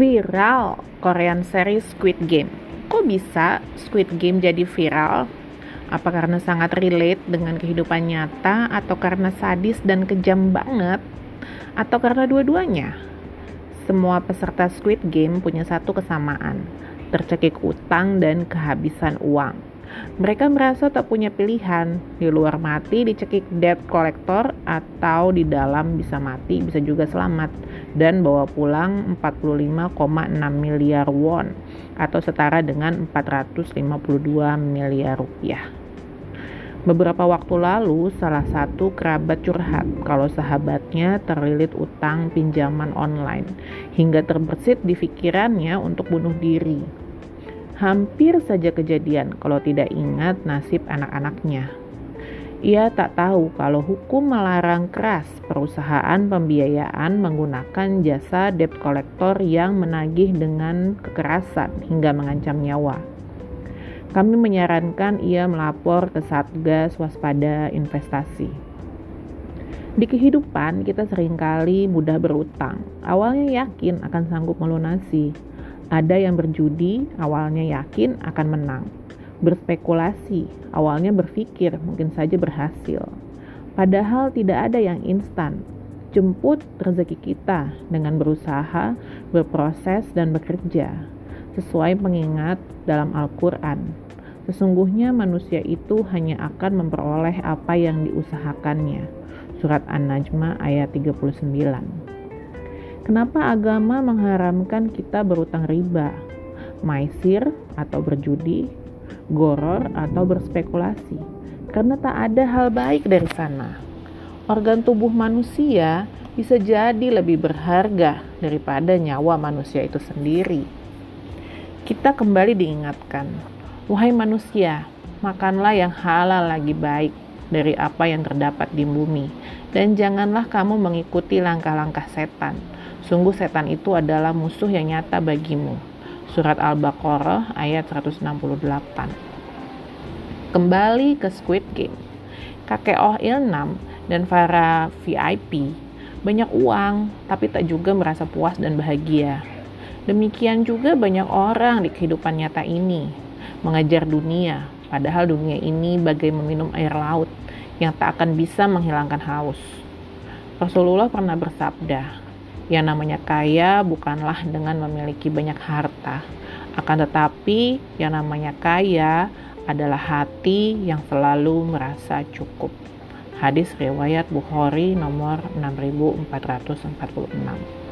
Viral Korean series Squid Game. Kok bisa Squid Game jadi viral? Apa karena sangat relate dengan kehidupan nyata atau karena sadis dan kejam banget? Atau karena dua-duanya? Semua peserta Squid Game punya satu kesamaan, tercekik utang dan kehabisan uang. Mereka merasa tak punya pilihan, di luar mati dicekik debt collector atau di dalam bisa mati, bisa juga selamat. Dan bawa pulang 45,6 miliar won atau setara dengan 452 miliar rupiah. Beberapa waktu lalu, salah satu kerabat curhat kalau sahabatnya terlilit utang pinjaman online hingga terbersit di pikirannya untuk bunuh diri hampir saja kejadian kalau tidak ingat nasib anak-anaknya. Ia tak tahu kalau hukum melarang keras perusahaan pembiayaan menggunakan jasa debt collector yang menagih dengan kekerasan hingga mengancam nyawa. Kami menyarankan ia melapor ke Satgas Waspada Investasi. Di kehidupan, kita sering kali mudah berutang. Awalnya yakin akan sanggup melunasi, ada yang berjudi, awalnya yakin akan menang. Berspekulasi, awalnya berpikir mungkin saja berhasil. Padahal tidak ada yang instan. Jemput rezeki kita dengan berusaha, berproses, dan bekerja. Sesuai pengingat dalam Al-Quran. Sesungguhnya manusia itu hanya akan memperoleh apa yang diusahakannya. Surat An-Najmah ayat 39. Kenapa agama mengharamkan kita berutang riba, maisir atau berjudi, goror atau berspekulasi? Karena tak ada hal baik dari sana. Organ tubuh manusia bisa jadi lebih berharga daripada nyawa manusia itu sendiri. Kita kembali diingatkan, wahai manusia, makanlah yang halal lagi baik dari apa yang terdapat di bumi, dan janganlah kamu mengikuti langkah-langkah setan Sungguh setan itu adalah musuh yang nyata bagimu. Surat Al-Baqarah ayat 168. Kembali ke Squid Game. Kakek Oh Ilnam dan para VIP banyak uang, tapi tak juga merasa puas dan bahagia. Demikian juga banyak orang di kehidupan nyata ini mengajar dunia, padahal dunia ini bagai meminum air laut yang tak akan bisa menghilangkan haus. Rasulullah pernah bersabda, yang namanya kaya bukanlah dengan memiliki banyak harta, akan tetapi yang namanya kaya adalah hati yang selalu merasa cukup. Hadis riwayat Bukhari nomor 6446.